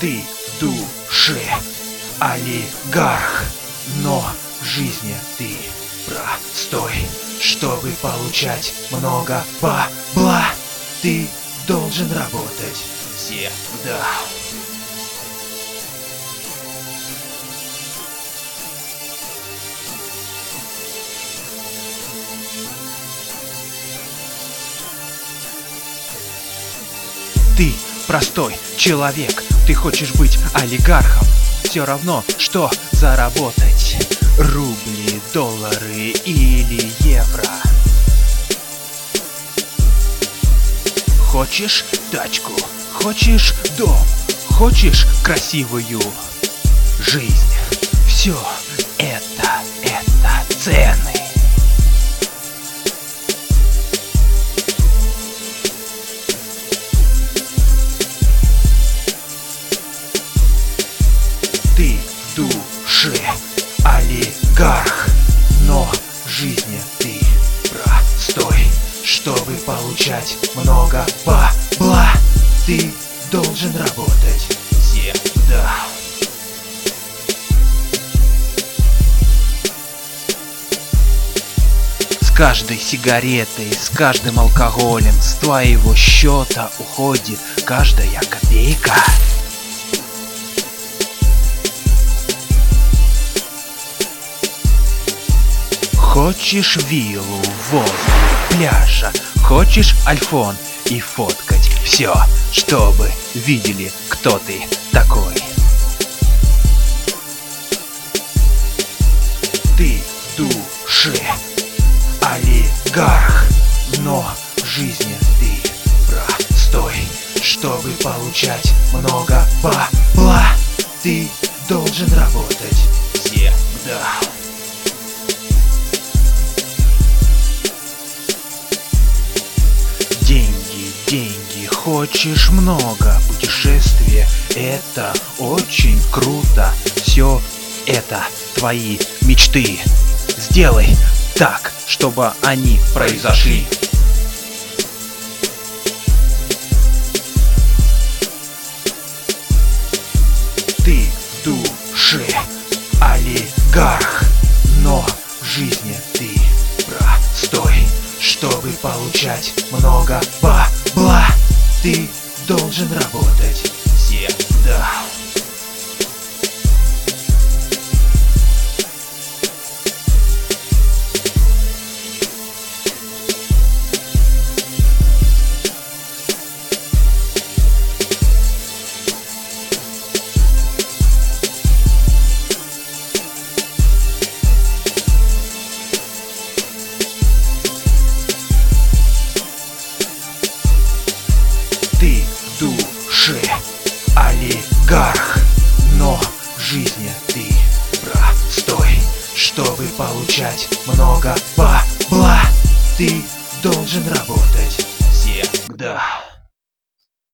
Ты душе олигарх, но в жизни ты простой. Чтобы получать много бабла, ты должен работать всегда. Ты простой человек, ты хочешь быть олигархом. Все равно, что заработать. Рубли, доллары или евро. Хочешь тачку, хочешь дом, хочешь красивую жизнь. Все это, это цены. Получать много бабла, ты должен работать всегда. С каждой сигаретой, с каждым алкоголем, с твоего счета уходит каждая копейка. Хочешь виллу возле пляжа, хочешь альфон и фоткать все, чтобы видели, кто ты такой. Ты в душе олигарх, но в жизни ты простой. Чтобы получать много бабла, ты должен работать Деньги, хочешь много? Путешествие, это очень круто. Все это твои мечты. Сделай так, чтобы они произошли. Ты в душе олигарх Но в жизни ты простой. Чтобы получать много бабла Ты должен работать олигарх, но в жизни ты простой. Чтобы получать много бабла, ты должен работать всегда.